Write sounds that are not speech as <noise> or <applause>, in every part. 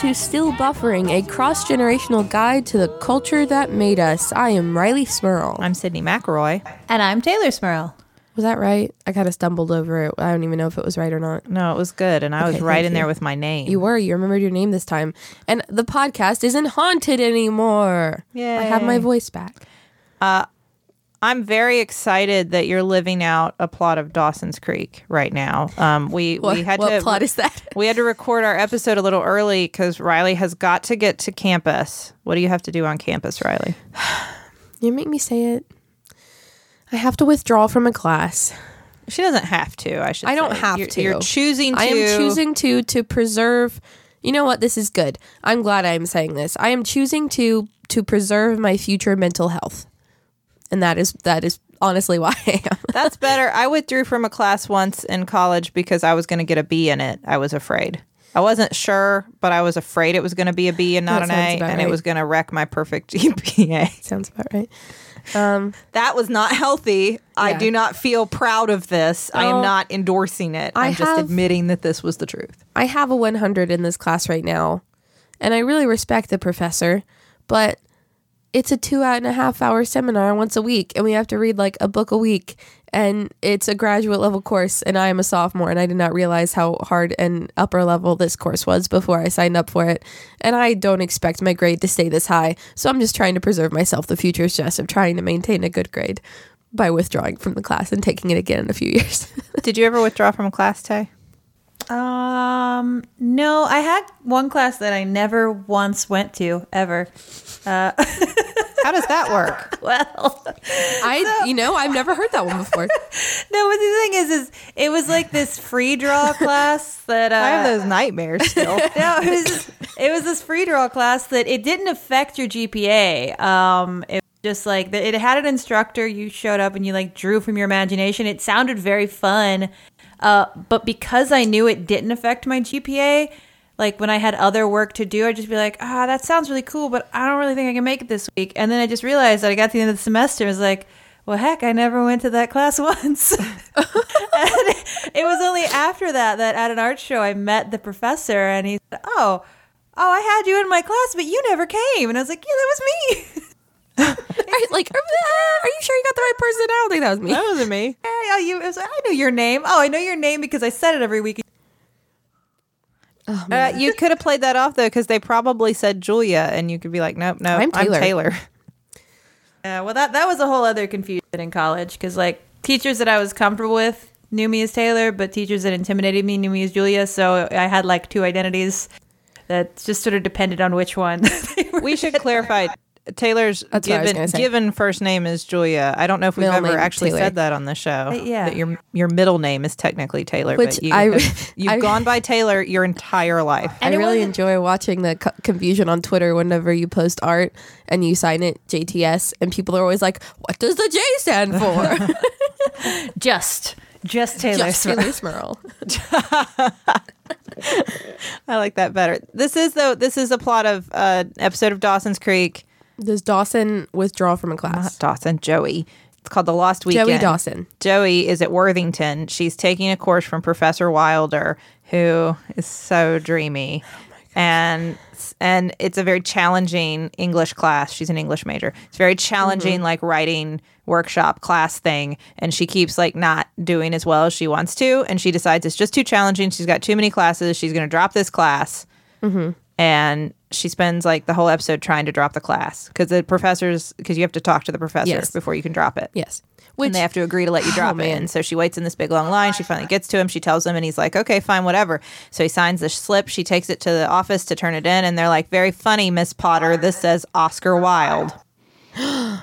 welcome to Still Buffering, a cross generational guide to the culture that made us. I am Rileigh Smirl. I'm Sydney McElroy. And I'm Taylor Smirl. Was that right? I kind of stumbled over it. I don't even know if it was right or not. No, it was good, and I was right thank in there with my name. You were. You remembered your name this time. And the podcast isn't haunted anymore. Yeah. I have my voice back. Uh, I'm very excited that you're living out a plot of Dawson's Creek right now. Um, we What, we had what to plot is that? we had to record our episode a little early because Rileigh has got to get to campus. What do you have to do on campus, Rileigh? <sighs> You make me say it. I have to withdraw from a class. She doesn't have to. I should. I don't say. have You're- to. You're choosing to. I am choosing to to preserve. You know what? This is good. I'm glad I am saying this. I am choosing to to preserve my future mental health, and that is that is honestly why I am. <laughs> That's better. I withdrew from a class once in college because I was going to get a B in it. I was afraid. I wasn't sure, but I was afraid it was going to be a B and not That an A, and it was going to wreck my perfect <laughs> GPA. Sounds about right. Um, That was not healthy. I do not feel proud of this. I am not endorsing it. I'm just admitting that this was the truth. I have a 100 in this class right now, and I really respect the professor, but it's a two and a half hour seminar once a week, and we have to read like a book a week, and it's a graduate level course, and I am a sophomore, and I did not realize how hard and upper level this course was before I signed up for it, and I don't expect my grade to stay this high, so I'm just trying to preserve myself the future stress of trying to maintain a good grade by withdrawing from the class and taking it again in a few <laughs> years. Did you ever withdraw from a class, Tay? Um, no, I had one class that I never once went to ever. Uh, <laughs> How does that work? well, I, you know, I've never heard that one before. <laughs> no, but the thing is, is it was like this free draw <laughs> class that uh, I have those nightmares still. no, it was it was this free draw class that it didn't affect your GPA. Um, it was just like it had an instructor. You showed up and you like drew from your imagination. It sounded very fun, uh, but because I knew it didn't affect my GPA, like when I had other work to do, I'd just be like, ah, that sounds really cool, but I don't really think I can make it this week. And then I just realized that I got to the end of the semester. I was like. Well, heck, I never went to that <laughs> class once. <laughs> and it was only after that that at an art show I met the professor and he said, "Oh, oh, I had you in my class, but you never came." And I was like, "Yeah, that was me." <laughs> Are, like, are, are you sure you got the right person? I don't think that was me. that wasn't me. yeah, yeah, you. I, was like, I knew your name. Oh, I know your name because I said it every week. Oh, Uh, you could have played that off though, because they probably said Julia, and you could be like, "Nope, no, I'm I'm Taylor." Taylor." <laughs> Yeah, well, that that was a whole other confusion in college because like teachers that I was comfortable with knew me as Taylor, but teachers that intimidated me knew me as Julia. So I had like two identities that just sort of depended on which one. <laughs> We should <laughs> clarify. Taylor's That's what I was given gonna say. given first name is Julia. I don't know if we've Middle ever name, actually Taylor. said that on the show. Uh, yeah. that your your middle name is technically Taylor, Which but you, I- have, <laughs> you've I- gone by Taylor your entire life. I And it really wasn't- enjoy watching the co- confusion on Twitter whenever you post art and you sign it JTS, and people are always like, "What does the J stand for?" <laughs> <laughs> just just Taylor Just Swift. Taylor Smirl. I like that better. This is though. This is a plot of uh, episode of Dawson's Creek. Does Dawson withdraw from a class? Not? Dawson, Joey. It's called the Lost Weekend. Joey Dawson. Joey is at Worthington. She's taking a course from Professor Wilder, who is so dreamy. Oh and and it's a very challenging English class. She's an English major. It's very mm-hmm. challenging like writing workshop class thing and she keeps like not doing as well as she wants to and she decides it's just too challenging. She's got too many classes. She's going to drop this class. Mm-hmm. And she spends like the whole episode trying to drop the class because the professors because you have to talk to the professor Yes. before you can drop it Yes. and they have to agree to let you oh, drop it. man. And so she waits in this big long line. She finally gets to him. She tells him, and he's like, "Okay, fine, whatever." So he signs the slip. She takes it to the office to turn it in, and they're like, "Very funny, Miss Potter. This says Oscar Wilde." <gasps>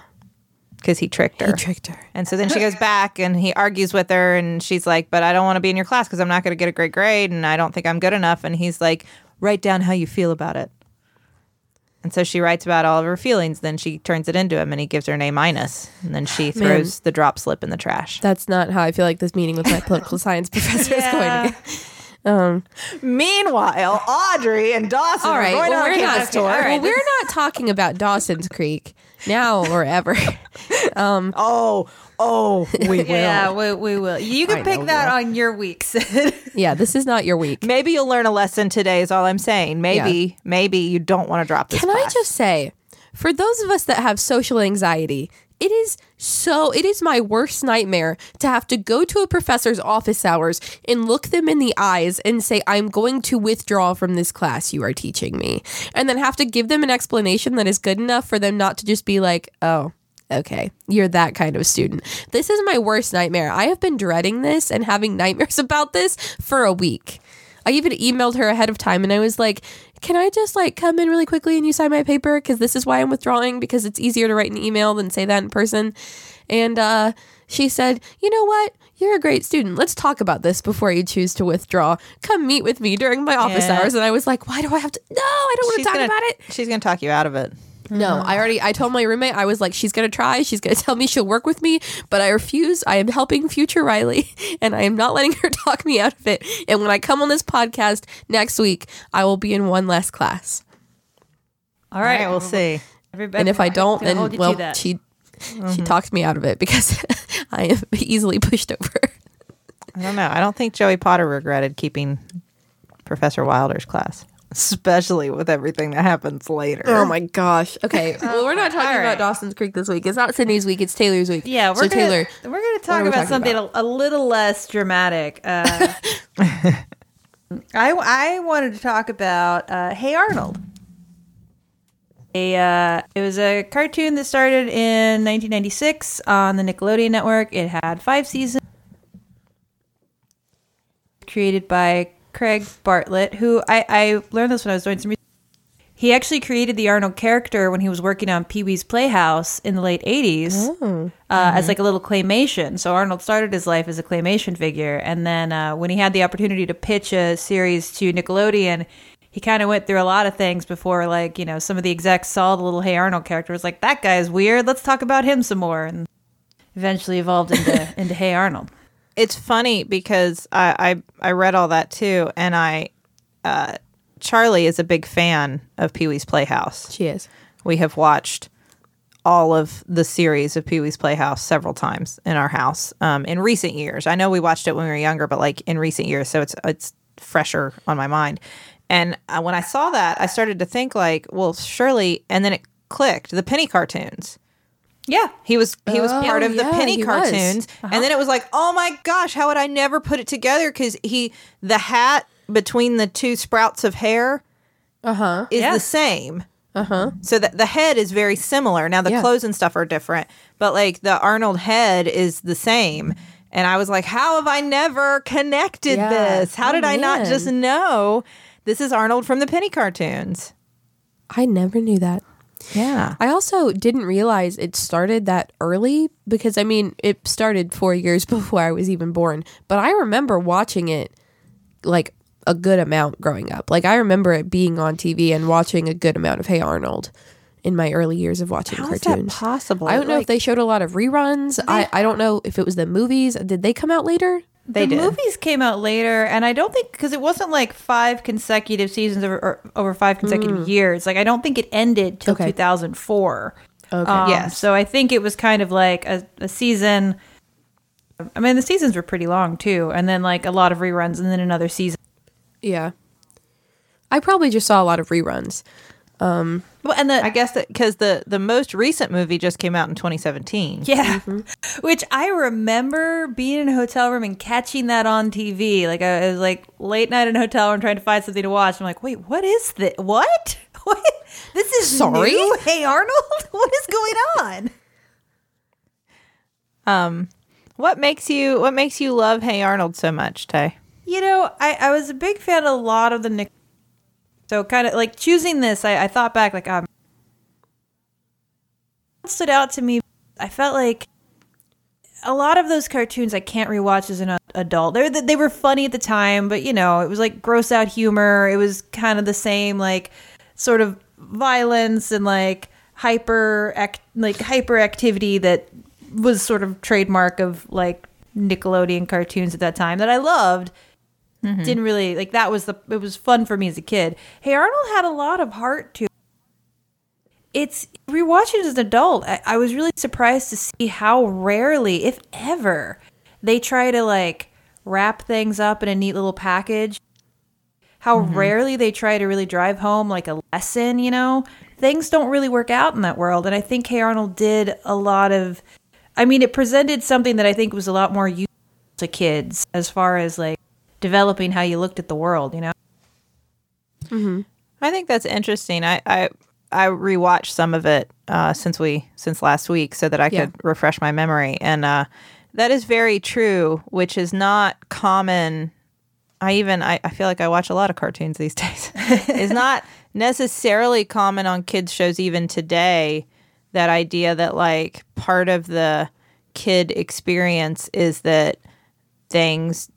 Because he tricked her. he tricked her. and so then she goes back and he argues with her, and she's like, But I don't want to be in your class because I'm not going to get a great grade, and I don't think I'm good enough. And he's like, Write down how you feel about it. And so she writes about all of her feelings. Then she turns it into him, and he gives her an A minus. And then she throws the drop slip in the trash. That's not how I feel like this meeting with my political science <laughs> professor is going to go. Um, Meanwhile, Audrey and Dawson all are right, going well, on a we're campus not. tour. well, we're not talking about Dawson's Creek now or ever. <laughs> Um, Oh, oh, we <laughs> will. Yeah, we, we will. You I can pick know, that on your week, Sid. <laughs> yeah, this is not your week. Maybe you'll learn a lesson today. Is all I'm saying. Maybe, maybe you don't want to drop this. Class. Can I just say, for those of us that have social anxiety, it is so it is my worst nightmare to have to go to a professor's office hours and look them in the eyes and say I'm going to withdraw from this class you are teaching me and then have to give them an explanation that is good enough for them not to just be like oh okay you're that kind of student this is my worst nightmare i have been dreading this and having <laughs> nightmares about this for a week I even emailed her ahead of time and I was like, can I just like come in really quickly and you sign my paper? Because this is why I'm withdrawing because it's easier to write an email than say that in person. And uh, she said, you know what? You're a great student. Let's talk about this before you choose to withdraw. Come meet with me during my office Yeah. hours. And I was like, why do I have to? No, I don't want to talk gonna, about it. She's gonna talk you out of it. No, mm-hmm. I already I told my roommate I was like she's going to try, she's going <laughs> to tell me she'll work with me, but I refuse. I am helping future Rileigh <laughs> and I am not letting her <laughs> talk me out of it. And when I come on this podcast next week, I will be in one less class. All All right, right, we'll see. Everybody, And if I don't gonna then hold you to well she she mm-hmm. talked me out of it because I am easily pushed over. I don't know. I don't think Joey Potter regretted keeping Professor Wilder's class, especially with everything that happens later. Oh my gosh. Okay. <laughs> Well, we're not talking All right. about Dawson's Creek this week. It's not Sydney's week, it's Taylor's week. Yeah, we're so gonna, Taylor. We're going to talk about talking something about? A, a little less dramatic. Uh, <laughs> I I wanted to talk about uh, Hey Arnold. A, uh, it was a cartoon that started in 1996 on the Nickelodeon network. It had five seasons. Created by Craig Bartlett, who I, I learned this when I was doing some research. He actually created the Arnold character when he was working on Pee Wee's Playhouse in the late 80s uh, as like a little claymation. So Arnold started his life as a claymation figure. And then uh, when he had the opportunity to pitch a series to Nickelodeon, he kind of went through a lot of things before, like, you know, some of the execs saw the little Hey Arnold character, was like, that guy is weird. Let's talk about him some more. And eventually evolved into, <laughs> into Hey Arnold. It's funny because I, I I read all that too, and I uh, Charlie is a big fan of Pee Wee's Playhouse. She is. We have watched all of the series of Pee Wee's Playhouse several times in our house um, in recent years. I know we watched it when we were younger, but like in recent years, so it's it's fresher on my mind. And uh, when I saw that, I started to think like, well, surely, and then it clicked. The penny cartoons. Yeah. He was he was Oh, part of the yeah, penny he was. Uh-huh. cartoons, and then it was like, oh my gosh, how would I never put it together? Because he the hat between the two sprouts of hair Uh huh. is Yeah. the same. Uh huh. So that the head is very similar. Now the Yeah. clothes and stuff are different, but like the Arnold head is the same. And I was like, how have I never connected Yeah. this? How Oh, did I not just know this is Arnold from the penny cartoons? I never knew that. Yeah. I also didn't realize it started that early because I mean, it started four years <laughs> before I was even born. But I remember watching it like a good amount growing up. Like I remember it being on TV and watching a good amount of Hey Arnold in my early years of watching How cartoons. possible? I don't know Like- if they showed a lot of reruns. I, I don't know if it was the movies. Did they come out later? They the did. movies came out later, and I don't think because it wasn't like five consecutive seasons over, or, over five consecutive years. Like I don't think it ended till Mm. Okay. 2004. Okay. Um, Yes. So I think it was kind of like a, a season. I mean, the seasons were pretty long too, and then like a lot of reruns, and then another season. Yeah. I probably just saw a lot of reruns. Well, and the I guess that because the the most recent movie just came out in 2017. Yeah. Mm-hmm. <laughs> Which I remember being in a hotel room and catching that on TV. Like I was like late night in a hotel room trying to find something to watch. I'm like, wait, what is this? What? <laughs> What? This is Sorry? new? <laughs> Hey Arnold, what is going on? Um, what makes you what makes you love Hey Arnold so much, Tay? You know, I, I was a big fan of a lot of the Nick. So kind of like choosing this, I, I thought back like um, stood out to me. I felt like a lot of those cartoons I can't rewatch as an adult. They they were funny at the time, but you know it was like gross out humor. It was kind of the same like sort of violence and like hyper act like hyperactivity that was sort of trademark of like Nickelodeon cartoons at that time that I loved. Mm-hmm. didn't really like that was the it was fun for me as a kid. Hey Arnold had a lot of heart to. it. It's rewatching as an adult. I, I was really surprised to see how rarely, if ever, they try to like wrap things up in a neat little package. How mm-hmm. rarely they try to really drive home like a lesson. You know, things don't really work out in that world, and I think Hey Arnold did a lot of. I mean, it presented something that I think was a lot more useful to kids as far as like developing how you looked at the world, you know? I think that's interesting. I I, I rewatched some of it uh, since we since last week so that I Yeah. could refresh my memory, and uh, that is very true. Which is not common. I even I, I feel like I watch a lot of cartoons these <laughs> days. it's not necessarily common on kids shows even today. That idea that like part of the kid experience is that things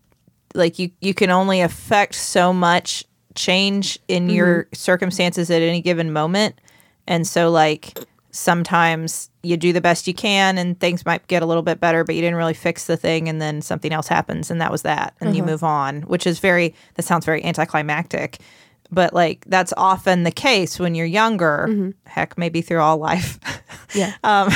like you you can only affect so much change in mm-hmm. your circumstances at any given moment. And so like sometimes you do the best you can and things might get a little bit better but you didn't really fix the thing and then something else happens and that was that and you uh-huh. move on which is very that sounds very anticlimactic but like that's often the case when you're younger heck maybe through all life <laughs> Yeah. um,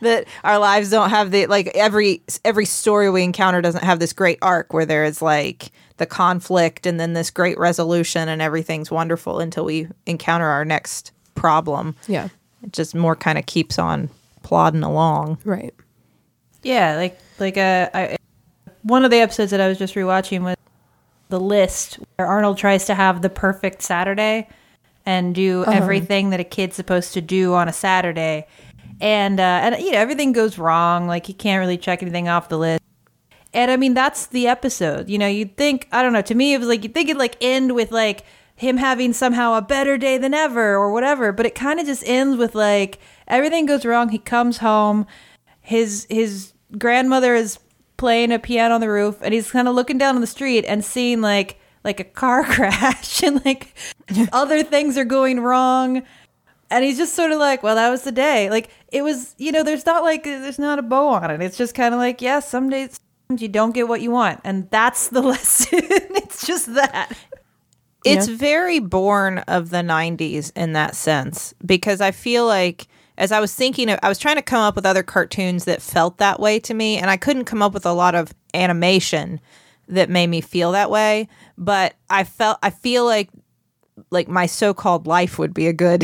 that our lives don't have the like every every story we encounter doesn't have this great arc where there is like the conflict and then this great resolution and everything's wonderful until we encounter our next problem. Yeah. It just more kind of keeps on plodding along. Right. Yeah, like like uh, I, one of the episodes that I was just rewatching was the list where Arnold tries to have the perfect Saturday and do everything that a kid's supposed to do on a Saturday, and uh, and you know everything goes wrong. Like he can't really check anything off the list. And I mean that's the episode. You know, you'd think I don't know. To me, it was like you'd think it'd like end with like him having somehow a better day than ever or whatever. But it kind of just ends with like everything goes wrong. He comes home his his grandmother is playing a piano on the roof and he's kind of looking down on the street and seeing like like a car <laughs> crash and like other things are going wrong. And he's just sort of like well that was the day. Like it was you know there's not like there's not a bow on it. It's just kind of like yeah some days you don't get what you want and that's the <laughs> lesson. It's just that. It's very born of the 90s in that sense because I feel like as I was thinking of I was trying to come up with other cartoons that felt that way to me and I couldn't come up with a lot of animation that made me feel that way, but I felt I feel like like my so-called life would be a good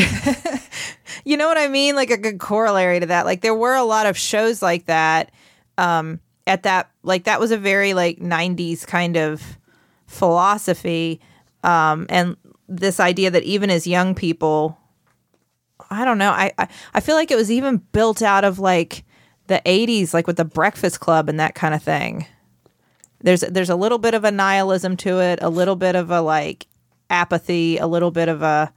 <laughs> you know what I mean? Like a good corollary to that. Like there were a lot of shows like that um at that like that was a very like 90s kind of philosophy um and this idea that even as young people I don't know. I, I I feel like it was even built out of like the 80s like with the Breakfast Club and that kind of thing. There's there's a little bit of a nihilism to it, a little bit of a like apathy, a little bit of a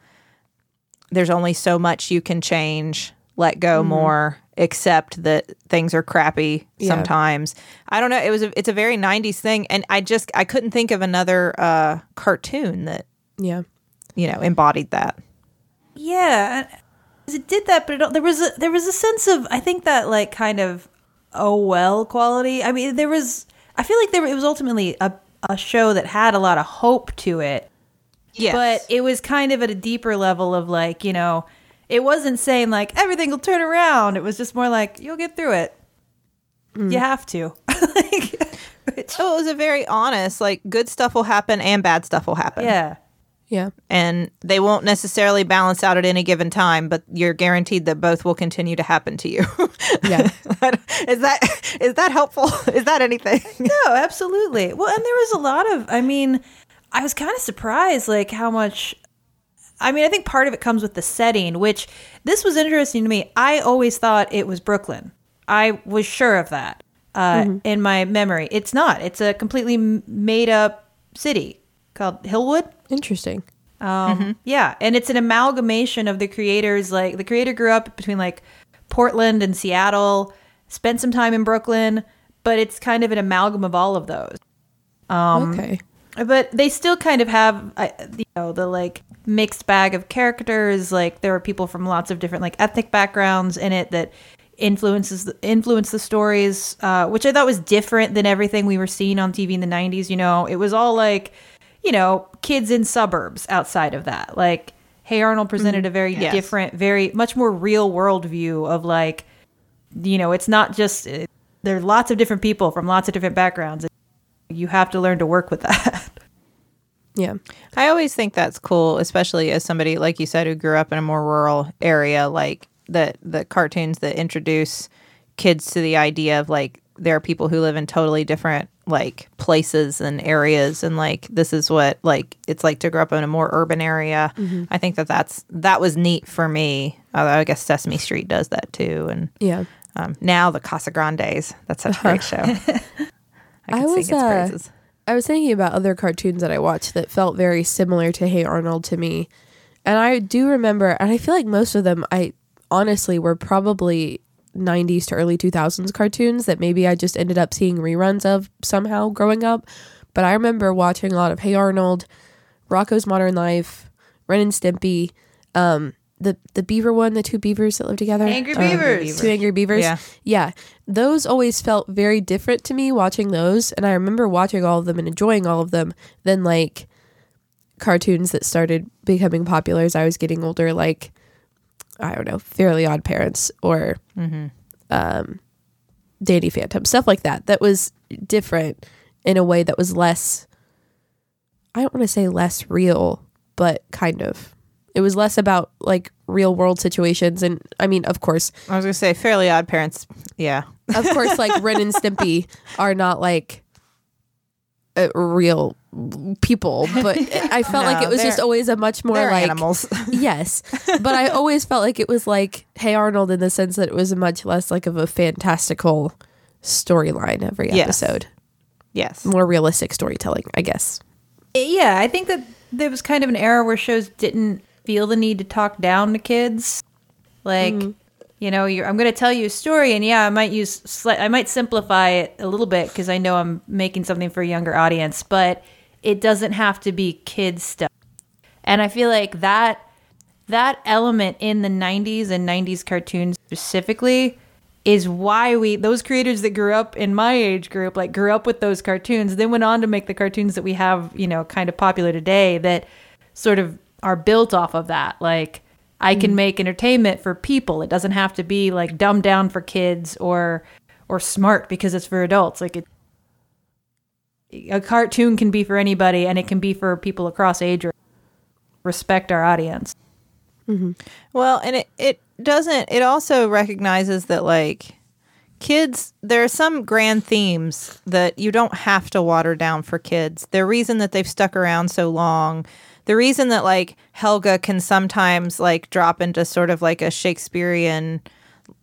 there's only so much you can change, let go more, accept that things are crappy Yeah. sometimes. I don't know, it was a, it's a very 90s thing and I just I couldn't think of another uh cartoon that, Yeah. you know, embodied that. Yeah, it did that, but it, there was a there was a sense of I think that like kind of oh well quality. I mean, there was I feel like there it was ultimately a a show that had a lot of hope to it, Yes. but it was kind of at a deeper level of like you know, it wasn't saying like everything will turn around. It was just more like you'll get through it. Mm. You have to. <laughs> like, which- So it was a very honest, like good stuff will happen and bad stuff will happen. yeah. Yeah. And they won't necessarily balance out at any given time, but you're guaranteed that both will continue to happen to you. Yeah. <laughs> is that is that helpful? <laughs> Is that anything? No, absolutely. Well, and there was a lot of, I mean, I was kind of surprised, like how much. I mean, I think part of it comes with the setting, which this was interesting to me. I always thought it was Brooklyn. I was sure of that uh, in my memory. It's not. It's a completely made up city called Hillwood. Interesting. Um, Yeah, and it's an amalgamation of the creators. Like the creator grew up between like Portland and Seattle, spent some time in Brooklyn, but it's kind of an amalgam of all of those. okay. But they still kind of have, uh, you know, the like mixed bag of characters. Like there are people from lots of different like ethnic backgrounds in it that influences the, influence the stories, uh, which I thought was different than everything we were seeing on TV in the '90s. You know, it was all like you know, kids in suburbs outside of that. Like, Hey Arnold presented a very Yes. different, very much more real world view of like, you know, it's not just, uh, there are lots of different people from lots of different backgrounds. You have to learn to work with <laughs> that. Yeah. I always think that's cool, especially as somebody like you said who grew up in a more rural area, like the the cartoons that introduce kids to the idea of like there are people who live in totally different like places and areas and like this is what like it's like to grow up in a more urban area. I think that that's that was neat for me. Although I guess Sesame Street does that too and Yeah. um, now the Casagrandes. That's such a great show. <laughs> I I was, sing its uh, praises. I was thinking about other cartoons that I watched that felt very similar to Hey Arnold to me. And I do remember, and I feel like most of them, I honestly were probably 90s to early 2000s cartoons that maybe I just ended up seeing reruns of somehow growing up. But I remember watching a lot of Hey Arnold, Rocko's Modern Life, Ren and Stimpy, um, the the beaver one, the two beavers that live together. Angry Um, Beavers. Two angry beavers. Yeah. Yeah. Those always felt very different to me watching those. And I remember watching all of them and enjoying all of them than like cartoons that started becoming popular as I was getting older, like, I don't know, Fairly Odd Parents or um, Danny Phantom, stuff like that. That was different in a way that was less, I don't want to say less real, but kind of. It was less about like real world situations. And I mean, of course, I was gonna say Fairly Odd Parents. Yeah, of course, like <laughs> Ren and Stimpy are not like uh, real people, but <laughs> I felt like it was just always a much more like animals. <laughs> yes, but I always felt like it was like Hey Arnold in the sense that it was much less like of a fantastical storyline every Yes. episode, yes. more realistic storytelling, I guess. yeah, I think that there was kind of an era where shows didn't feel the need to talk down to kids. Like, you know, I'm going to tell you a story, and yeah, I might use, I might simplify it a little bit because I know I'm making something for a younger audience, but it doesn't have to be kids stuff. And I feel like that that element in the 90s and 90s cartoons specifically is why we those creators that grew up in my age group like grew up with those cartoons then went on to make the cartoons that we have you know kind of popular today that sort of are built off of that like i can mm. make entertainment for people it doesn't have to be like dumbed down for kids or or smart because it's for adults like it a cartoon can be for anybody and it can be for people across age or respect our audience mm-hmm. Well, and it it doesn't. It also recognizes that like kids, there are some grand themes that you don't have to water down for kids. The reason that they've stuck around so long. The reason that like Helga can sometimes like drop into sort of like a Shakespearean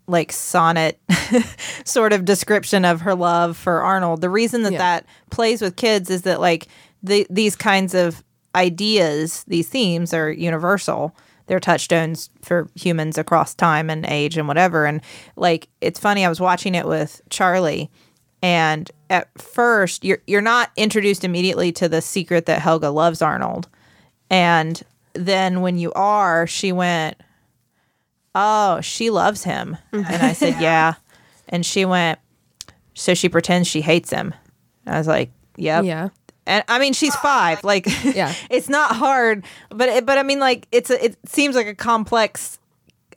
like sonnet <laughs> sort of description of her love for Arnold. The reason that Yeah. that plays with kids is that like the, these kinds of ideas, these themes are universal. They're touchstones for humans across time and age and whatever. And like it's funny, I was watching it with Charlie and at first you're you're not introduced immediately to the secret that Helga loves Arnold. And then when you are, she went, Oh, she loves him. Mm-hmm. And I said, <laughs> Yeah. And she went, So she pretends she hates him. I was like, Yep. Yeah. And I mean, she's five. Like, <laughs> Yeah. it's not hard, but it, but I mean, like, it's a, it seems like a complex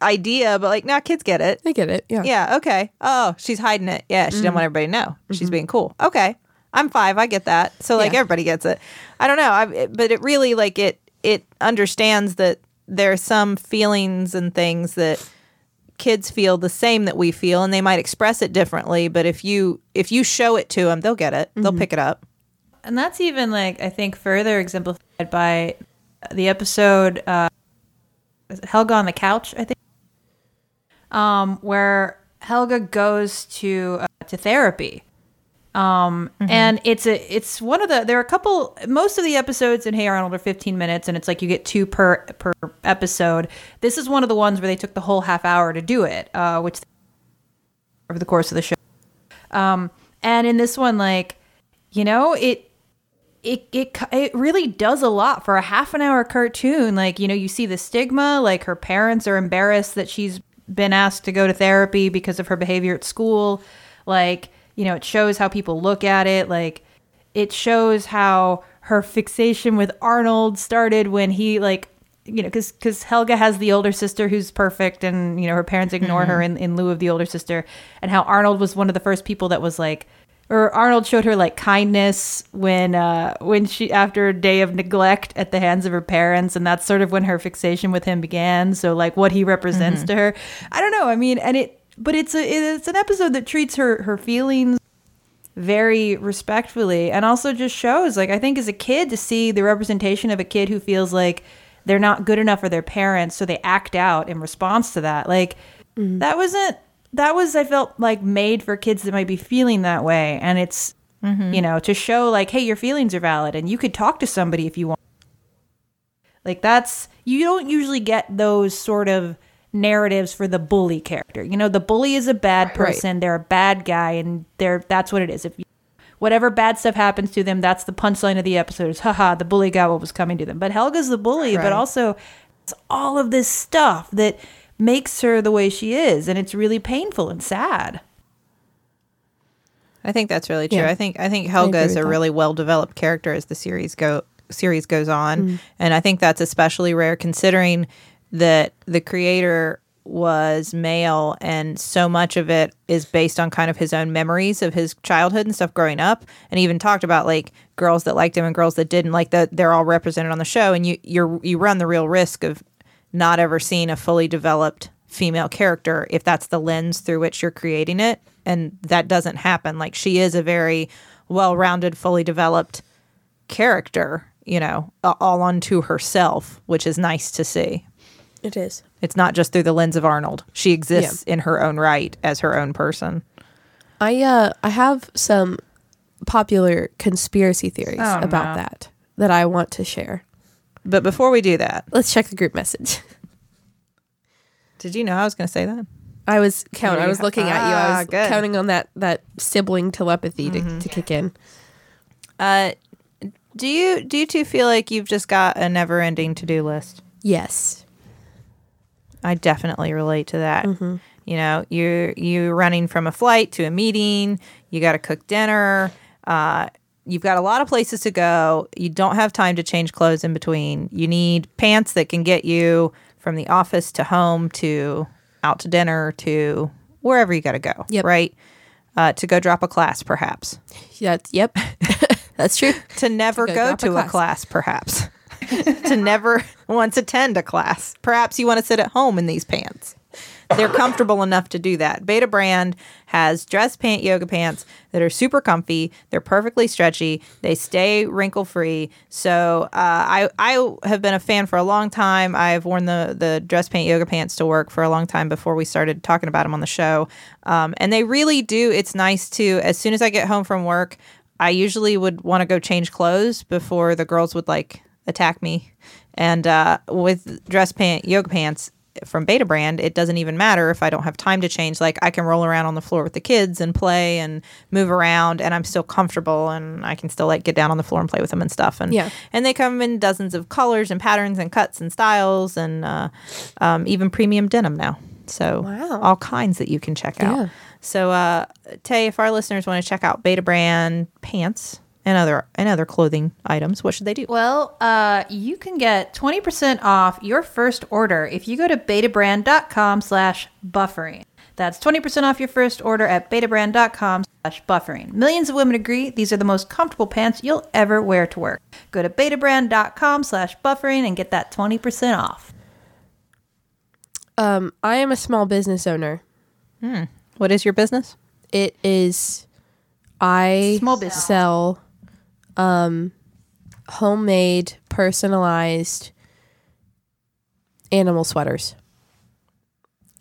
idea, but like, nah, kids get it. I get it. Yeah. Yeah, okay. Oh, she's hiding it. Yeah, she didn't mm-hmm. want everybody to know. She's mm-hmm. being cool. Okay, I'm five. I get that. So like Yeah. everybody gets it. I don't know. I, but it really like it. It understands that there are some feelings and things that kids feel the same that we feel, and they might express it differently. But if you if you show it to them, they'll get it. They'll pick it up. and that's even like I think further exemplified by the episode uh, Helga on the couch. I think, um, where Helga goes to uh, to therapy, um, and it's a it's one of the there are a couple most of the episodes in Hey Arnold are 15 minutes, and it's like you get two per per episode. This is one of the ones where they took the whole half hour to do it, uh, which over the course of the show. Um, and in this one, like you know, it it it it really does a lot for a half an hour cartoon. Like you know, you see the stigma. Like her parents are embarrassed that she's been asked to go to therapy because of her behavior at school. Like you know, it shows how people look at it. Like it shows how her fixation with Arnold started when he like you know because because Helga has the older sister who's perfect and you know her parents ignore her in, in lieu of the older sister and how Arnold was one of the first people that was like or Arnold showed her like kindness when uh when she after a day of neglect at the hands of her parents and that's sort of when her fixation with him began so like what he represents to her I don't know I mean and it but it's a it's an episode that treats her her feelings very respectfully and also just shows like I think as a kid to see the representation of a kid who feels like they're not good enough for their parents so they act out in response to that. Like mm. that wasn't that was I felt like made for kids that might be feeling that way. And it's mm-hmm. you know to show like hey your feelings are valid and you could talk to somebody if you want. Like that's you don't usually get those sort of narratives for the bully character. You know, the bully is a bad person, they're a bad guy and they're that's what it is. If you, whatever bad stuff happens to them, that's the punchline of the episode is haha, the bully got what was coming to them. But Helga's the bully, Right. but also it's all of this stuff that makes her the way she is and it's really painful and sad. I think that's really true. Yeah. I think I think Helga agree is a that. really well developed character as the series go series goes on, Mm. and I think that's especially rare considering that the creator was male and so much of it is based on kind of his own memories of his childhood and stuff growing up and even talked about like girls that liked him and girls that didn't. Like that they're all represented on the show and you you're you run the real risk of not ever seeing a fully developed female character if that's the lens through which you're creating it and that doesn't happen. Like she is a very well-rounded fully developed character you know all unto herself which is nice to see It is. it's not just through the lens of arnold she exists in her own right as her own person I uh I have some popular conspiracy theories Oh, about no. that that I want to share. but before we do that Let's check the group message. <laughs> did you know i was going to say that I was counting. I was looking at you. I Ah, was good. Mm-hmm. counting on that that sibling telepathy to, to kick in. uh do you do you two feel like you've just got a never ending to-do list Yes. I definitely relate to that. You know, you're you're running from a flight to a meeting. You got to cook dinner. Uh, you've got a lot of places to go. You don't have time to change clothes in between. You need pants that can get you from the office to home to out to dinner to wherever you got to go. Yep. Right. Uh, to go drop a class, perhaps. That's yep. <laughs> <laughs> That's true. To never go go, a to a class. class, perhaps. To never <laughs> once attend a class. Perhaps you want to sit at home in these pants. They're comfortable enough to do that. Betabrand has dress pant yoga pants that are super comfy. They're perfectly stretchy. They stay wrinkle free. So uh, I I have been a fan for a long time. I've worn the the dress pant yoga pants to work for a long time before we started talking about them on the show. Um, and they really do. It's nice to as soon as I get home from work, I usually would want to go change clothes before the girls would like attack me. And uh, with dress pant yoga pants from Betabrand, it doesn't even matter if I don't have time to change. Like I can roll around on the floor with the kids and play and move around, and I'm still comfortable, and I can still like get down on the floor and play with them and stuff. And Yeah. and they come in dozens of colors and patterns and cuts and styles, and uh, um, even premium denim now. So Wow. all kinds that you can check out. Yeah. So, uh, Tay, if our listeners want to check out Betabrand pants and other and other clothing items, what should they do? Well, uh, you can get 20% off your first order if you go to betabrand.com slash buffering. That's 20% off your first order at betabrand.com slash buffering. Millions of women agree these are the most comfortable pants you'll ever wear to work. Go to betabrand.com slash buffering and get that 20% off. Um, I am a small business owner. What is your business? It is I Small business. sell um homemade personalized animal sweaters.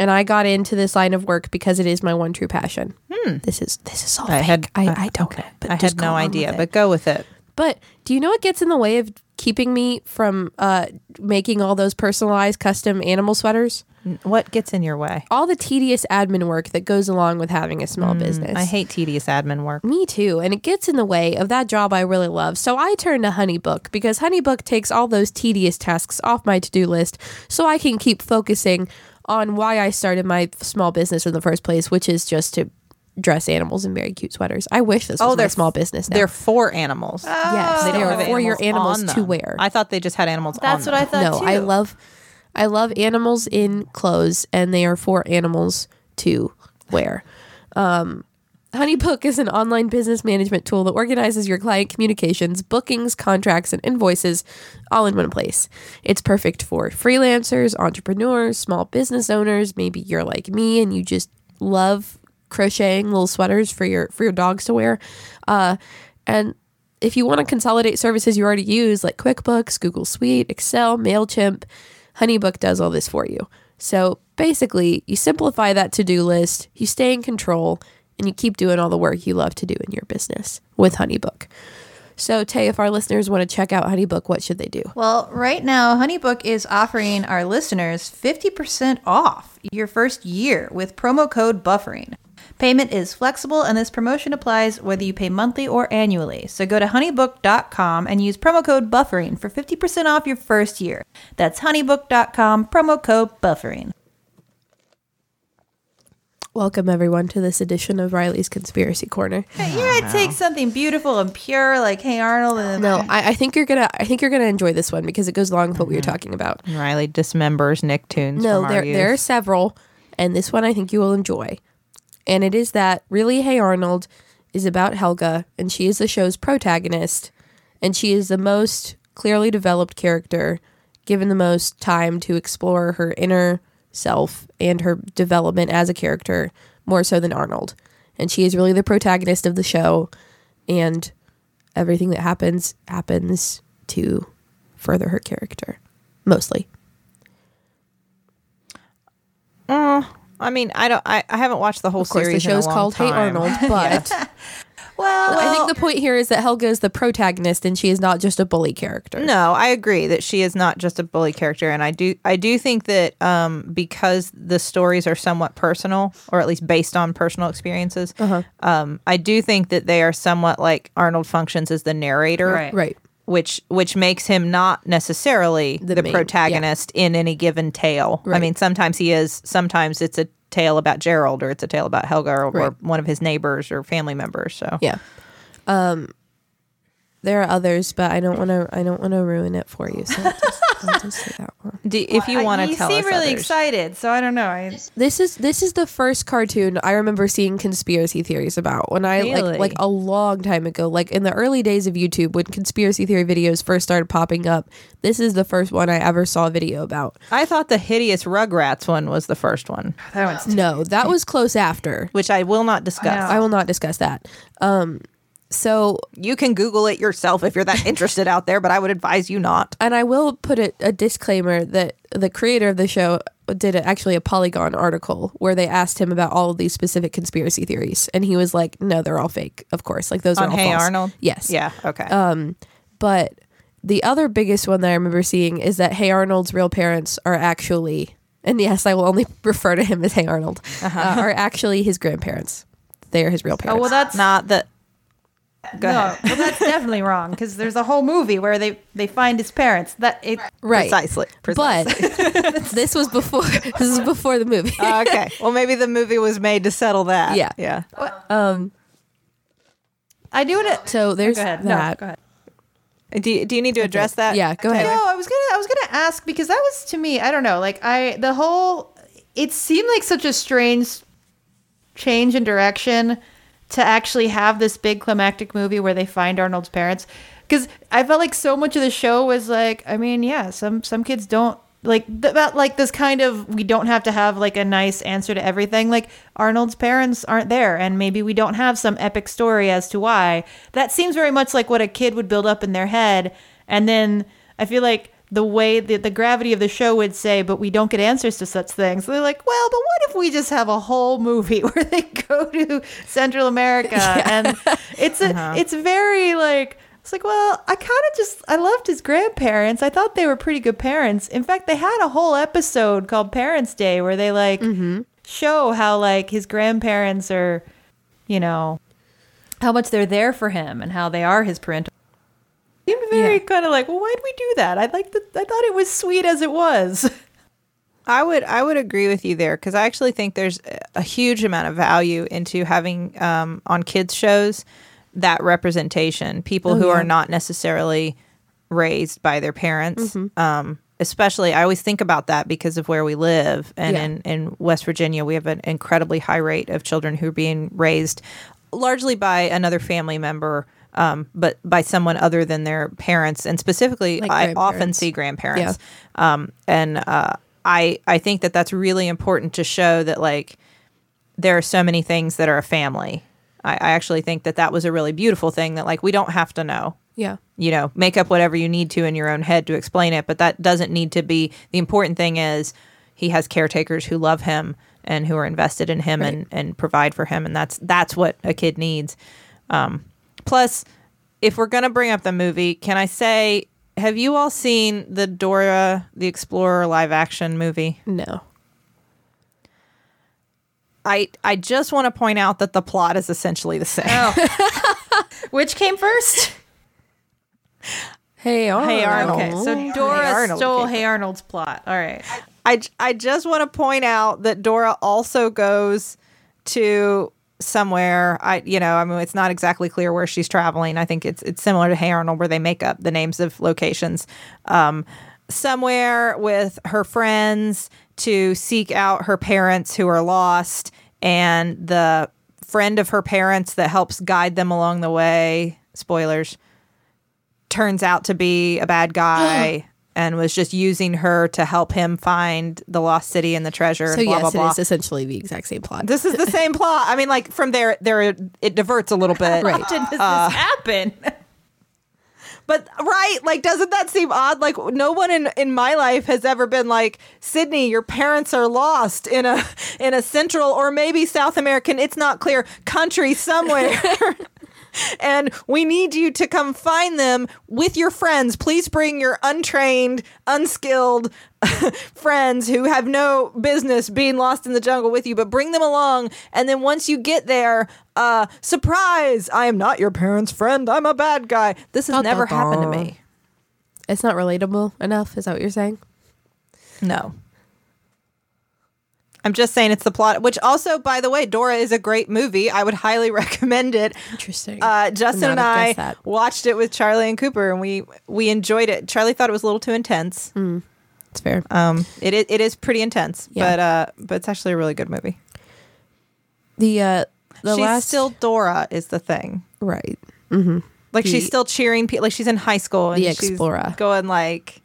And I got into this line of work because it is my one true passion. This is this is all Hmm. I fake. had- I, I- I don't okay. know, but I had no idea, but go with it. But do you know what gets in the way of keeping me from uh, making all those personalized custom animal sweaters? What gets in your way? All the tedious admin work that goes along with having a small business. Mm, I hate tedious admin work. Me too, and it gets in the way of that job I really love. So I turned to HoneyBook because HoneyBook takes all those tedious tasks off my to-do list so I can keep focusing on why I started my small business in the first place, which is just to dress animals in very cute sweaters. I wish this was Oh, my they're small business. Now. They're for animals. yes, They they are have for your animals to wear. I thought they just had animals. That's on what I thought no, too. I love, I love animals in clothes, and they are for animals to wear. Um, HoneyBook is an online business management tool that organizes your client communications, bookings, contracts, and invoices all in one place. It's perfect for freelancers, entrepreneurs, small business owners. Maybe you're like me and you just love crocheting little sweaters for your for your dogs to wear. Uh, and if you want to consolidate services you already use like QuickBooks, Google Suite, Excel, MailChimp, HoneyBook does all this for you. So basically, you simplify that to do list, you stay in control, and you keep doing all the work you love to do in your business with HoneyBook. So, Tay, if our listeners want to check out HoneyBook, what should they do? Well, right now, HoneyBook is offering our listeners 50% off your first year with promo code buffering. Payment is flexible, and this promotion applies whether you pay monthly or annually. So go to honeybook.com and use promo code buffering for 50% off your first year. That's honeybook.com, promo code buffering. Welcome, everyone, to this edition of Rileigh's Conspiracy Corner. Here I take something beautiful and pure like Hey Arnold and No, I, I think you're gonna. I think you're gonna enjoy this one because it goes along with what we were mm-hmm. talking about. Rileigh dismembers Nicktoons. No, from our there youth. there are several, and this one I think you will enjoy. And it is that really, Hey Arnold is about Helga, and she is the show's protagonist, and she is the most clearly developed character, given the most time to explore her inner self and her development as a character more so than Arnold. And she is really the protagonist of the show, and everything that happens happens to further her character, mostly. I mean, I don't. I, I haven't watched the whole Of course, series. the in a show's long called Hey. Arnold, <laughs> but <laughs> well, I think the point here is that Helga is the protagonist and she is not just a bully character. No, I agree that she is not just a bully character, and I do I do think that um, because the stories are somewhat personal, or at least based on personal experiences, Uh-huh. um, I do think that they are somewhat like Arnold functions as the narrator, Right. Right. Which which makes him not necessarily The the, main- protagonist in any given tale. I mean, sometimes he is, sometimes it's a tale about Gerald, or it's a tale about Helga, or, or one of his neighbors or family members. So Yeah. Um there are others, but I don't want to I don't want to ruin it for you. So just, I'll just say that <laughs> do, if you want to you tell seem us really others. excited, so I don't know. I, This is this is the first cartoon I remember seeing conspiracy theories about when I Really? like like a long time ago, like in the early days of YouTube when conspiracy theory videos first started popping up. This is the first one I ever saw a video about. I thought the hideous Rugrats one was the first one. that one's No, that was close after. which I will not discuss. know. I will not discuss that. Um so You can Google it yourself if you're that <laughs> interested out there, but I would advise you not. and I will put a, a disclaimer that the creator of the show did a, actually a Polygon article where they asked him about all of these specific conspiracy theories, and he was like, "No, they're all fake. Of course, like those On are all Hey false." Arnold? Yes. Yeah, okay. Um, but the other biggest one that I remember seeing is that Hey Arnold's real parents are actually, and yes, I will only <laughs> refer to him as Hey Arnold, uh are actually his grandparents. They are his real parents. Oh well, that's not that. Go no. ahead. Well, that's definitely wrong because there's a whole movie where they they find his parents. That it. right. Precisely. precisely. But <laughs> this was before. <laughs> This is before the movie. Oh, <laughs> okay. Well, maybe the movie was made to settle that. Yeah. Yeah. Um. I do it. So there's Go ahead. that. No, go ahead. Do you, do you need to address that? Yeah, go ahead. No, I was gonna I was gonna ask because that was to me, I don't know, like I the whole it seemed like such a strange change in direction to actually have this big climactic movie where they find Arnold's parents. Because I felt like so much of the show was like, I mean, yeah, some some kids don't like about like this kind of we don't have to have like a nice answer to everything. Like Arnold's parents aren't there, and maybe we don't have some epic story as to why. That seems very much like what a kid would build up in their head, and then I feel like the way the, the gravity of the show would say, but we don't get answers to such things. So they're like, well, but what if we just have a whole movie <laughs> where they go to Central America <laughs> and it's a uh-huh. it's very like it's like, well, I kind of just I loved his grandparents. I thought they were pretty good parents. In fact, they had a whole episode called Parents Day where they like mm-hmm. show how like his grandparents are, you know, how much they're there for him and how they are his parental seemed very Yeah. kind of like, well, why'd we do that? I like the, I thought it was sweet as it was. <laughs> I would I would agree with you there because I actually think there's a huge amount of value into having um, on kids shows that representation. People who yeah. are not necessarily raised by their parents. Um, especially, I always think about that because of where we live, and Yeah. in in West Virginia, we have an incredibly high rate of children who are being raised largely by another family member. Um, but by someone other than their parents, and specifically, Like I often see grandparents. Um, and uh, I I think that that's really important to show that like there are so many things that are a family. I, I actually think that that was a really beautiful thing that like we don't have to know. Yeah. You know, make up whatever you need to in your own head to explain it, but that doesn't need to be the important thing is he has caretakers who love him and who are invested in him and, and provide for him and that's that's what a kid needs. Um, plus if we're gonna bring up the movie, can I say have you all seen the Dora the Explorer live action movie? No. I I just want to point out that the plot is essentially the same. Oh. <laughs> Which came first? Hey Arnold. Hey, Arnold. Okay, so Hey, Dora Arnold stole Hey Arnold's plot. All right. I, I just want to point out that Dora also goes to somewhere. I you know I mean it's not exactly clear where she's traveling. I think it's it's similar to Hey Arnold where they make up the names of locations um somewhere with her friends to seek out her parents who are lost and the friend of her parents that helps guide them along the way spoilers turns out to be a bad <gasps> guy and was just using her to help him find the lost city and the treasure So and blah yes, blah blah. it is essentially the exact same plot. this is the <laughs> same plot. I mean, like from there, there it diverts a little bit, Right. How did this Uh, happen? <laughs> But right, like, doesn't that seem odd? Like, no one in in my life has ever been like, Sydney, your parents are lost in a in a central or maybe South American, it's not clear, country somewhere. <laughs> and we need you to come find them with your friends. Please bring your untrained, unskilled <laughs> friends who have no business being lost in the jungle with you, but bring them along. And then once you get there, uh, surprise! I am not your parents' friend. I'm a bad guy. This has Dun, never dun, happened to me. It's not relatable enough. Is that what you're saying? No. I'm just saying it's the plot, which also, by the way, Dora is a great movie. I would highly <laughs> recommend it. Interesting. Uh, Justin and I watched it with Charlie and Cooper, and we we enjoyed it. Charlie thought it was a little too intense. it's fair. Um, It it is pretty intense, Yeah. but uh, but it's actually a really good movie. The uh, the she's last still Dora is the thing. right. Mm-hmm. Like The- she's still cheering people. Like she's in high school and The she's going like.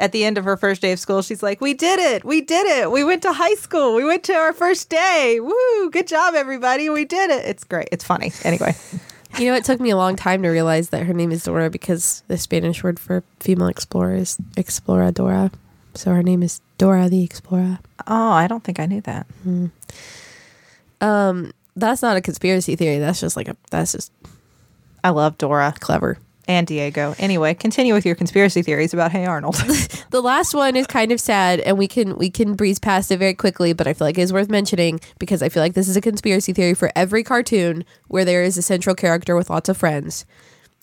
At the end of her first day of school, she's like, "We did it! We did it! We went to high school! We went to our first day! Woo! Good job, everybody! We did it! It's great! It's funny. Anyway, You know, it took me a long time to realize that her name is Dora because the Spanish word for female explorer is exploradora. So her name is Dora the Explorer. oh, I don't think I knew that. Um, that's not a conspiracy theory. That's just like a that's just I love Dora clever. And Diego. Anyway, continue with your conspiracy theories about Hey Arnold. <laughs> The last one is kind of sad, and we can we can breeze past it very quickly. But I feel like it's worth mentioning because I feel like this is a conspiracy theory for every cartoon where there is a central character with lots of friends,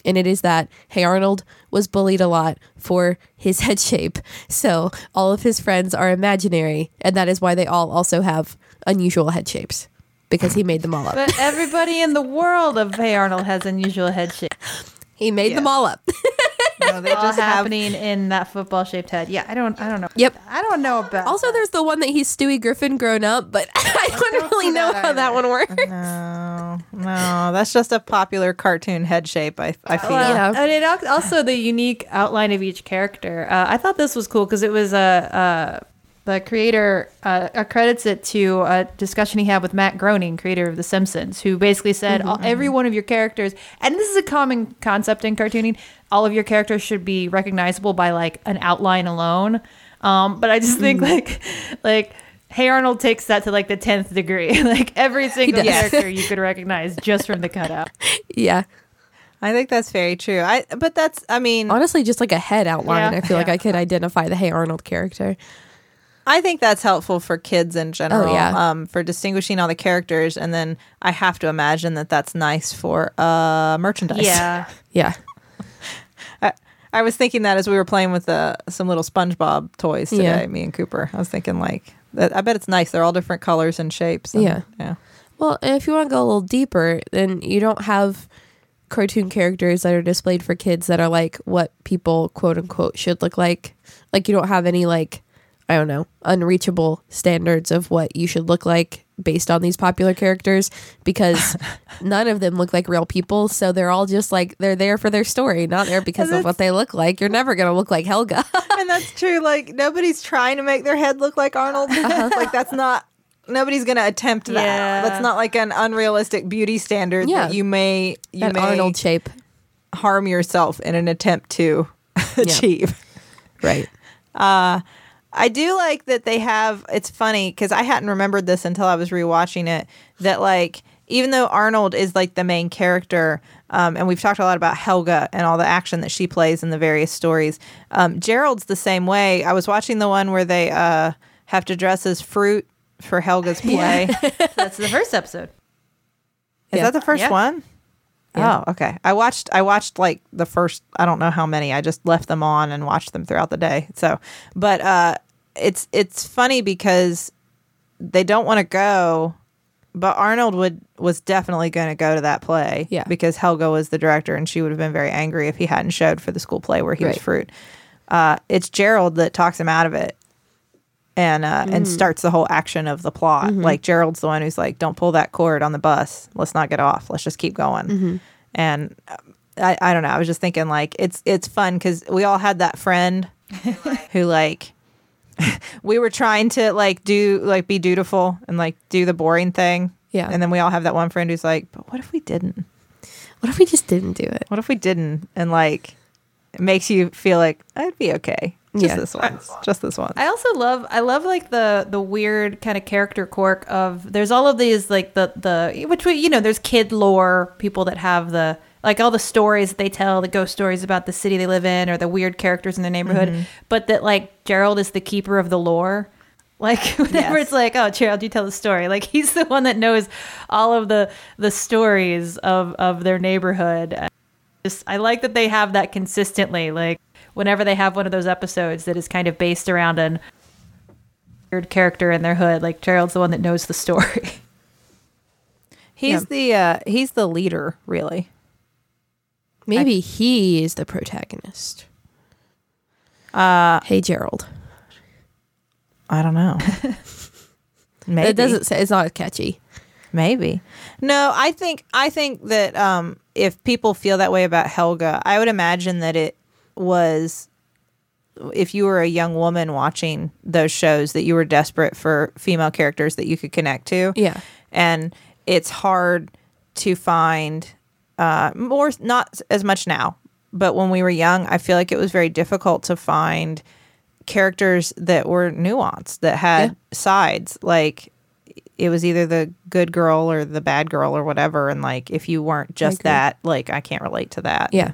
and it is that Hey Arnold was bullied a lot for his <laughs> head shape. So all of his friends are imaginary, and that is why they all also have unusual head shapes because he made them all up. But everybody in the world of Hey Arnold has unusual head shape. <laughs> He made them all up. <laughs> no, they All just have happening in that football shaped head. Yeah, I don't. I don't know. Yep. I don't know about. Also, there's the one that he's Stewie Griffin grown up, but <laughs> I don't really know how that one works. no, no. That's just a popular cartoon head shape. I I feel. Well, Yeah. and it also the unique outline of each character. Uh, I thought this was cool because it was a. Uh, the creator uh, accredits it to a discussion he had with Matt Groening, creator of The Simpsons, who basically said all, every one of your characters, and this is a common concept in cartooning, all of your characters should be recognizable by like an outline alone. Um, but I just think like, like. Hey Arnold takes that to like the tenth degree. <laughs> like every single character you <laughs> could recognize just from the cutout. Yeah. I think that's very true. I but that's I mean Honestly, just like a head outline. Yeah. I feel like I could identify the Hey Arnold character. I think that's helpful for kids in general. Oh, yeah. Um, for distinguishing all the characters, and then I have to imagine that that's nice for uh merchandise. Yeah. <laughs> Yeah. I was thinking that as we were playing with uh, some little SpongeBob toys today, Yeah. me and Cooper. I was thinking like, that, I bet it's nice. They're all different colors and shapes. and- Yeah. yeah. Well, and if you want to go a little deeper, then you don't have cartoon characters that are displayed for kids that are like what people quote unquote should look like. Like you don't have any like I don't know, unreachable standards of what you should look like based on these popular characters because <laughs> none of them look like real people, so they're all just like they're there for their story, not there because of what they look like. You're never going to look like Helga. <laughs> and that's true. Like nobody's trying to make their head look like Arnold. Uh-huh. <laughs> like that's not. Nobody's gonna attempt that. Yeah. That's not like an unrealistic beauty standard Yeah. that you may you that may Arnold shape. harm yourself in an attempt to achieve. Right. Uh, I do like that they have. It's funny because I hadn't remembered this until I was rewatching it. That like even though Arnold is like the main character, um, and we've talked a lot about Helga and all the action that she plays in the various stories. Um, Gerald's the same way. I was watching the one where they uh, have to dress as fruit for Helga's <laughs> play. <laughs> That's the first episode. Is Yeah. that the first Yeah. one? Yeah. Oh, okay. I watched I watched like the first I don't know how many. I just left them on and watched them throughout the day. So, but uh it's it's funny because they don't want to go, but Arnold would was definitely going to go to that play Yeah. because Helga was the director and she would have been very angry if he hadn't showed for the school play where he was fruit. Uh it's Gerald that talks him out of it and uh, Mm. and starts the whole action of the plot. Mm-hmm. Like Gerald's the one who's like, "Don't pull that cord on the bus. Let's not get off. Let's just keep going." Mm-hmm. And I, I don't know. I was just thinking like it's it's fun because we all had that friend <laughs> who like <laughs> we were trying to like do like be dutiful and like do the boring thing. Yeah. And then we all have that one friend who's like, "But what if we didn't? What if we just didn't do it? What if we didn't?" And like it makes you feel like I'd be okay. Just Yeah. this once. Just this once. I also love I love like the the weird kind of character quirk of there's all of these like the the which we you know there's kid lore people that have the like all the stories that they tell the ghost stories about the city they live in or the weird characters in the neighborhood Mm-hmm. but that like Gerald is the keeper of the lore <laughs> like <laughs> whenever Yes. it's like oh Gerald you tell the story like <laughs> he's the one that knows all of the the stories of of their neighborhood just I like that they have that consistently. Like whenever they have one of those episodes that is kind of based around an weird character in their hood, like Gerald's the one that knows the story. He's the uh he's the leader, really. Maybe he is the protagonist. Uh, hey Gerald. I don't know. <laughs> Maybe It doesn't say it's not catchy. maybe. No, I think I think that um if people feel that way about Helga, I would imagine that it was if you were a young woman watching those shows that you were desperate for female characters that you could connect to. Yeah. And it's hard to find uh more not as much now, but when we were young, I feel like it was very difficult to find characters that were nuanced that had Yeah. sides like it was either the good girl or the bad girl or whatever and like if you weren't just that like i can't relate to that Yeah.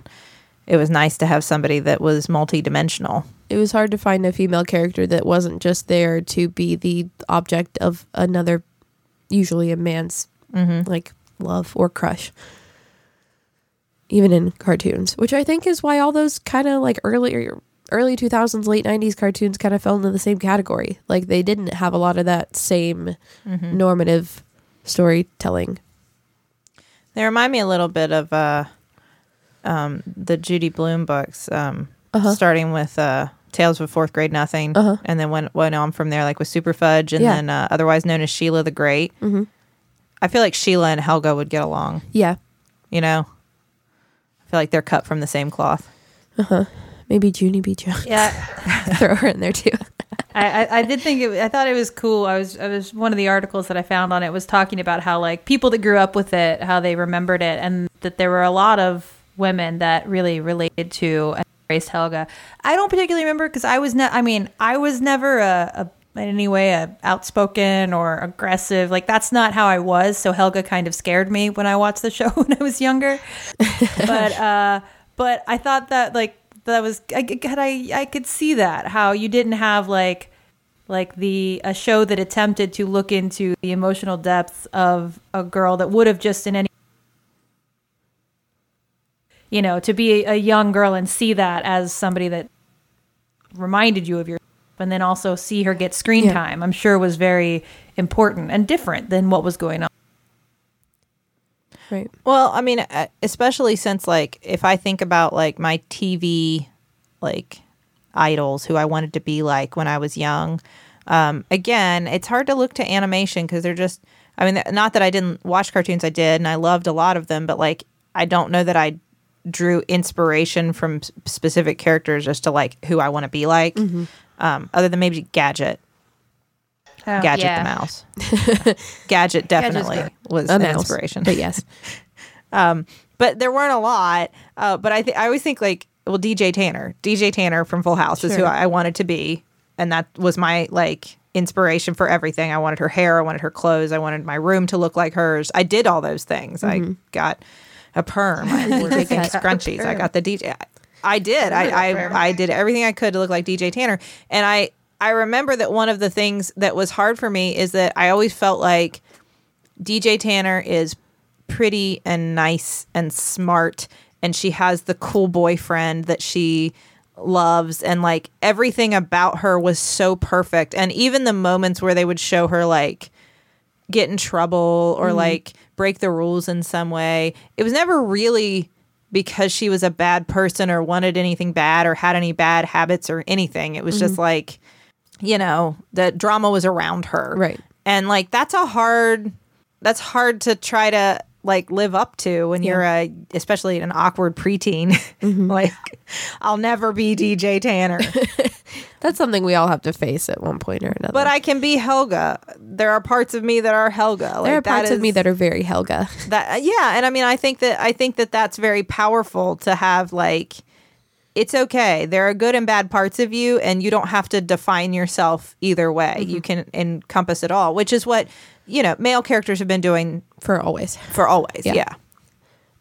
it was nice to have somebody that was multi-dimensional It was hard to find a female character that wasn't just there to be the object of another, usually a man's like love or crush. Even in cartoons, which I think is why all those kind of like earlier early 2000s late 90s cartoons kind of fell into the same category like they didn't have a lot of that same normative storytelling they remind me a little bit of uh um the Judy Blume books um Uh-huh. starting with uh tales of a fourth grade nothing Uh-huh. and then went went on from there like with Superfudge and Yeah. then uh, otherwise known as sheila the great Mhm. i feel like sheila and helga would get along yeah you know feel like they're cut from the same cloth uh-huh. maybe junie b jones Yeah, <laughs> throw her in there too <laughs> I, I, I did think it. I thought it was cool. I was, I was one of the articles that I found on it was talking about how like people that grew up with it, how they remembered it, and that there were a lot of women that really related to and embraced Helga. I don't particularly remember because I was not. I mean, I was never a, a in any way a outspoken or aggressive. Like that's not how I was. So Helga kind of scared me when I watched the show <laughs> when I was younger. <laughs> but uh, but I thought that like that was I could I I could see that how you didn't have like like the a show that attempted to look into the emotional depths of a girl that would have just in any you know, to be a, a young girl and see that as somebody that reminded you of your and then also see her get screen Yeah. time, I'm sure was very important and different than what was going on. Right. Well, I mean, uh, especially since like if I think about like my TV like idols who I wanted to be like when I was young. Um, again, it's hard to look to animation because they're just. I mean, not that I didn't watch cartoons, I did, and I loved a lot of them, but like I don't know that I drew inspiration from s- specific characters as to like who I want to be like. Um, other than maybe Gadget, Oh, Gadget yeah. the mouse. <laughs> Gadget definitely was A an mouse. inspiration But yes. <laughs> um, but there weren't a lot. Uh, but I th- I always think like well DJ Tanner, DJ Tanner from Full House is who Sure. I wanted to be, and that was my like inspiration for everything. I wanted her hair, I wanted her clothes, I wanted my room to look like hers. I did all those things. I got a perm, I <laughs> wore scrunchies, I got the DJ. I did. I, I I did everything I could to look like DJ Tanner, and I I remember that one of the things that was hard for me is that I always felt like DJ Tanner is pretty and nice and smart and she has the cool boyfriend that she loves and like everything about her was so perfect. And even the moments where they would show her like get in trouble or like break the rules in some way it was never really because she was a bad person or wanted anything bad or had any bad habits or anything. It was just mm-hmm. like you know the drama was around her. Right. and like that's a hard that's hard to try to like live up to when you're a especially an awkward preteen. Mm-hmm. <laughs> Like i'll never be dj tanner. <laughs> That's something we all have to face at one point or another. but i can be helga. There are parts of me that are helga. Like there are parts of me that are very Helga. that uh, yeah and i mean i think that i think that that's very powerful to have like it's okay. There are good and bad parts of you and you don't have to define yourself either way. You mm-hmm. can encompass it all which is what you know male characters have been doing for always. for always Yeah. yeah.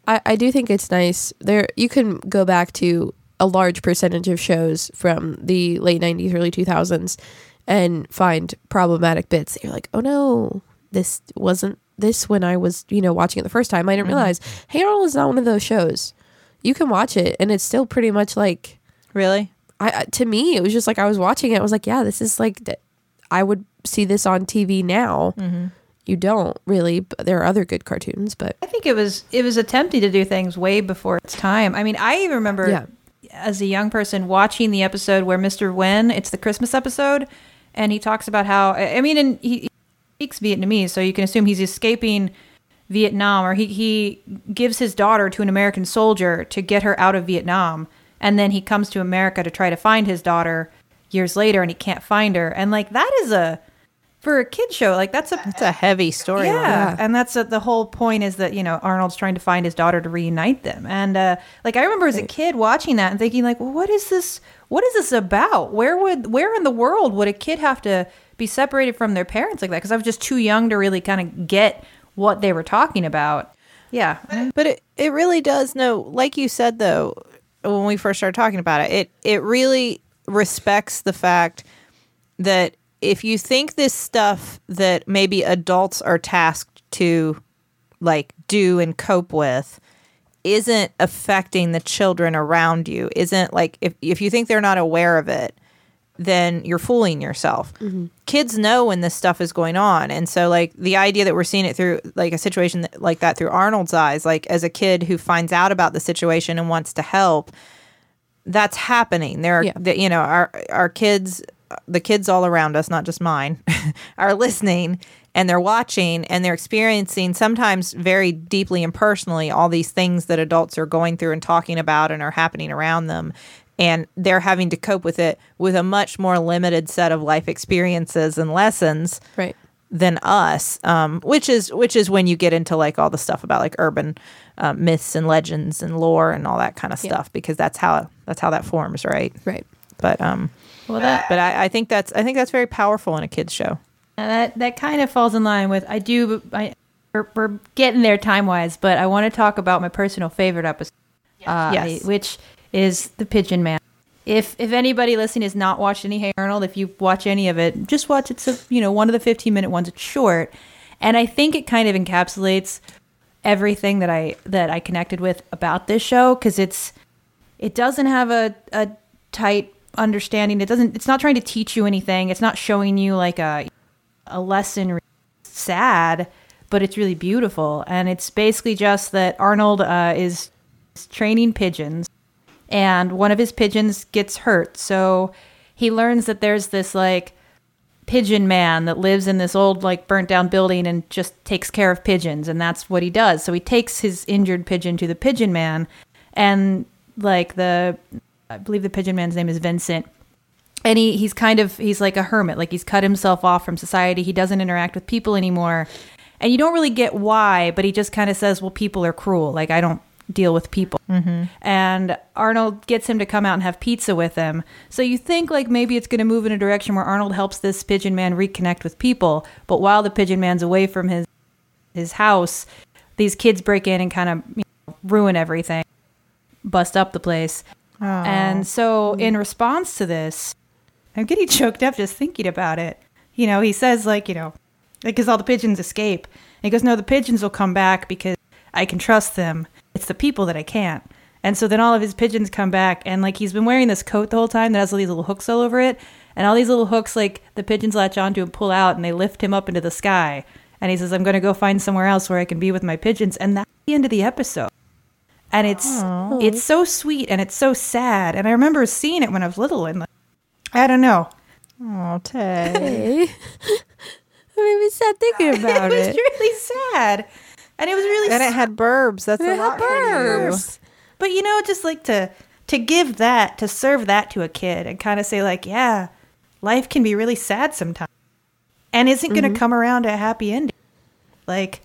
I, I do think it's nice. There you can go back to a large percentage of shows from the late nineties, early two thousands and find problematic bits. You're like, oh no, this wasn't this when I was, you know, watching it the first time. I didn't mm-hmm. realize Hey Arnold is not one of those shows. You can watch it and it's still pretty much like really I- to me it was just like I was watching it. I was like, yeah, this is like I would see this on TV now. Mm-hmm. You don't really. But there are other good cartoons, but I think it was it was attempting to do things way before its time. I mean, I even remember Yeah. as a young person watching the episode where Mr. Hyunh, it's the Christmas episode, and he talks about how I I mean, and he, he speaks Vietnamese, so you can assume he's escaping Vietnam, or he he gives his daughter to an American soldier to get her out of Vietnam, and then he comes to America to try to find his daughter years later, and he can't find her, and like that is a for a kid show, like that's a it's a heavy story yeah, and that's uh the whole point is that you know Arnold's trying to find his daughter to reunite them, and uh, like I remember as a kid watching that and thinking like, well, what is this? What is this about? Where would where in the world would a kid have to be separated from their parents like that? Because I was just too young to really kind of get what they were talking about. Yeah, But it, it really does know, like you said though, when we first started talking about it, it it really respects the fact that if you think this stuff that maybe adults are tasked to like do and cope with isn't affecting the children around you, isn't like if if you think they're not aware of it, then you're fooling yourself. Mm-hmm. Kids know when this stuff is going on. And so like the idea that we're seeing it through like a situation that, like that through Arnold's eyes, like as a kid who finds out about the situation and wants to help, that's happening. There are Yeah. the, you know, our our kids the kids all around us, not just mine, <laughs> are listening and they're watching and they're experiencing sometimes very deeply and personally all these things that adults are going through and talking about and are happening around them and they're having to cope with it with a much more limited set of life experiences and lessons right. than us um, which is which is when you get into like all the stuff about like urban uh, myths and legends and lore and all that kind of Yeah. stuff because that's how that's how that forms right Right. but um well that but I, I think that's I think that's very powerful in a kid's show. And that that kind of falls in line with I do I we're, we're getting there time wise, but I want to talk about my personal favorite episode, uh, Yes. which is the Pigeon Man. If if anybody listening has not watched any Hey Arnold, if you watch any of it, just watch it's a you know one of the fifteen minute ones. It's short, and I think it kind of encapsulates everything that I that I connected with about this show because it's it doesn't have a a tight understanding. It doesn't. It's not trying to teach you anything. It's not showing you like a a lesson. Sad, but it's really beautiful, and it's basically just that Arnold uh, is training pigeons, and one of his pigeons gets hurt. So he learns that there's this like pigeon man that lives in this old like burnt down building and just takes care of pigeons and that's what he does so he takes his injured pigeon to the pigeon man and like the i believe the pigeon man's name is vincent and he, he's kind of he's like a hermit like he's cut himself off from society he doesn't interact with people anymore and you don't really get why but he just kind of says well people are cruel like i don't deal with people. Mm-hmm. And Arnold gets him to come out and have pizza with him. So you think like maybe it's going to move in a direction where Arnold helps this pigeon man reconnect with people, but while the pigeon man's away from his his house, these kids break in and kind of you know, ruin everything, bust up the place. And oh. so in response to this, I'm getting <laughs> choked up just thinking about it. You know, he says like, you know, because all the pigeons escape. And he goes, no, the pigeons will come back because I can trust them. It's the people that I can't. And so then all of his pigeons come back, and like he's been wearing this coat the whole time that has all these little hooks all over it. And all these little hooks, like the pigeons latch onto and pull out, and they lift him up into the sky. And he says, I'm going to go find somewhere else where I can be with my pigeons. And that's the end of the episode. And it's oh. it's so sweet and it's so sad. And I remember seeing it when I was little, and like, I don't know. Oh, Tey. Hey. <laughs> I made me sad thinking <laughs> about it it was really sad, and it was really sad. and it had birbs. That's a It had lot for you. birbs. But you know, just like to to give that, to serve that to a kid and kind of say like, yeah, life can be really sad sometimes. And isn't going to mm-hmm. come around to a happy ending. Like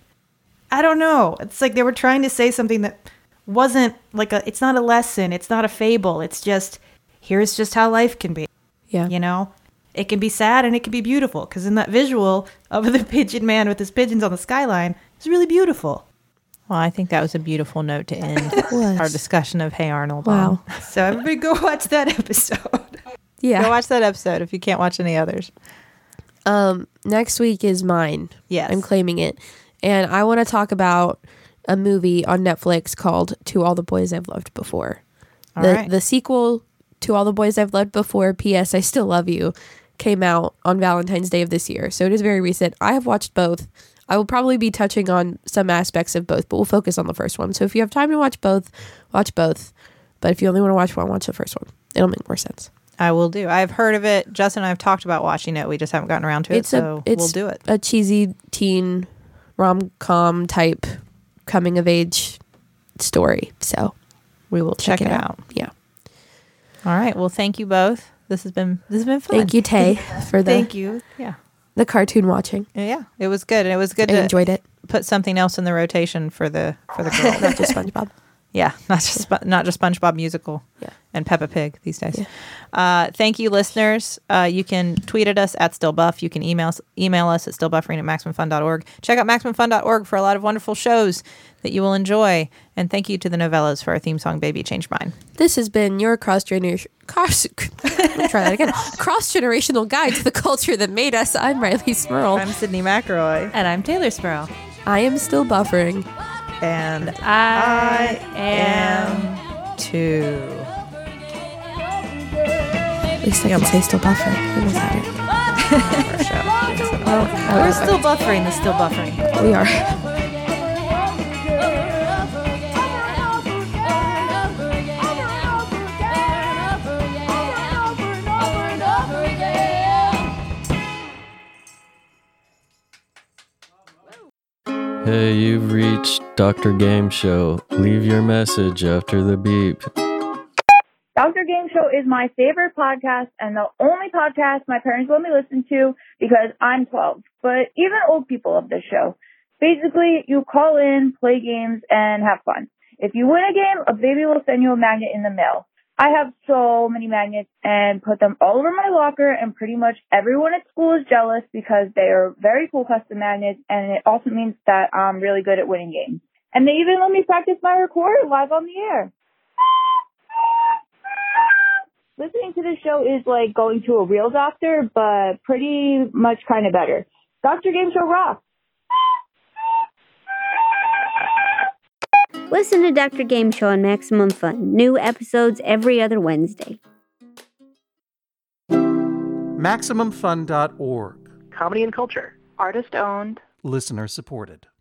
I don't know. It's like they were trying to say something that wasn't like a it's not a lesson, it's not a fable. It's just here's just how life can be, Yeah. you know? It can be sad and it can be beautiful because in that visual of the <laughs> pigeon man with his pigeons on the skyline, it's really beautiful. Well, I think that was a beautiful note to end <laughs> our discussion of Hey Arnold. Wow. on. So everybody go <laughs> watch that episode. Yeah. Go watch that episode if you can't watch any others. Um, next week is mine. Yes. I'm claiming it. And I want to talk about a movie on Netflix called To All the Boys I've Loved Before. All the right. the sequel to All the Boys I've Loved Before, P.S. I Still Love You, came out on Valentine's Day of this year. So it is very recent. I have watched both. I will probably be touching on some aspects of both, but we'll focus on the first one. So if you have time to watch both, watch both. But if you only want to watch one, watch the first one. It'll make more sense. I will do. I've heard of it. Justin and I have talked about watching it. We just haven't gotten around to it, It's so a it's we'll do it. A cheesy teen rom com type coming of age story. So We will check, check it out. Yeah. All right. Well, thank you both. This has been this has been fun. Thank you, Tey, <laughs> for the Thank you. Yeah. the cartoon watching. Yeah, it was good, and it was good I to enjoyed it. put something else in the rotation for the for the <laughs> girls. Not just SpongeBob. Yeah, <laughs> not just Spo- not just SpongeBob musical. Yeah. and Peppa Pig these days. Yeah. Uh, thank you, listeners. Uh, you can tweet at us at stillbuff. You can email us, email us at stillbuffering at maximumfun.org. Check out maximumfun.org for a lot of wonderful shows that you will enjoy. And thank you to the Nouvellas for our theme song, Baby Changed Mine. This has been your cross generation cross. <laughs> Try that again. Cross generational guide to the culture that made us. I'm Rileigh Smirl. I'm Sydney McElroy, And I'm Teylor Sparrow. I am still buffering. And I, am too. At least I can say still buffering. Who knows how to? Our show. We're still buffering the still buffering. We are. Hey, you've reached Dr. Game Show. Leave your message after the beep. Dr. Game Show is my favorite podcast and the only podcast my parents let me listen to because I'm 12. But even old people love this show. Basically, you call in, play games, and have fun. If you win a game, a baby will send you a magnet in the mail. I have so many magnets and put them all over my locker and pretty much everyone at school is jealous because they are very cool custom magnets and it also means that I'm really good at winning games. And they even let me practice my recorder live on the air. Listening to this show is like going to a real doctor, but pretty much kind of better. Dr. Game Show rocks. Listen to Dr. Game Show on Maximum Fun. New episodes every other Wednesday. MaximumFun.org. Comedy and culture. Artist owned. Listener supported.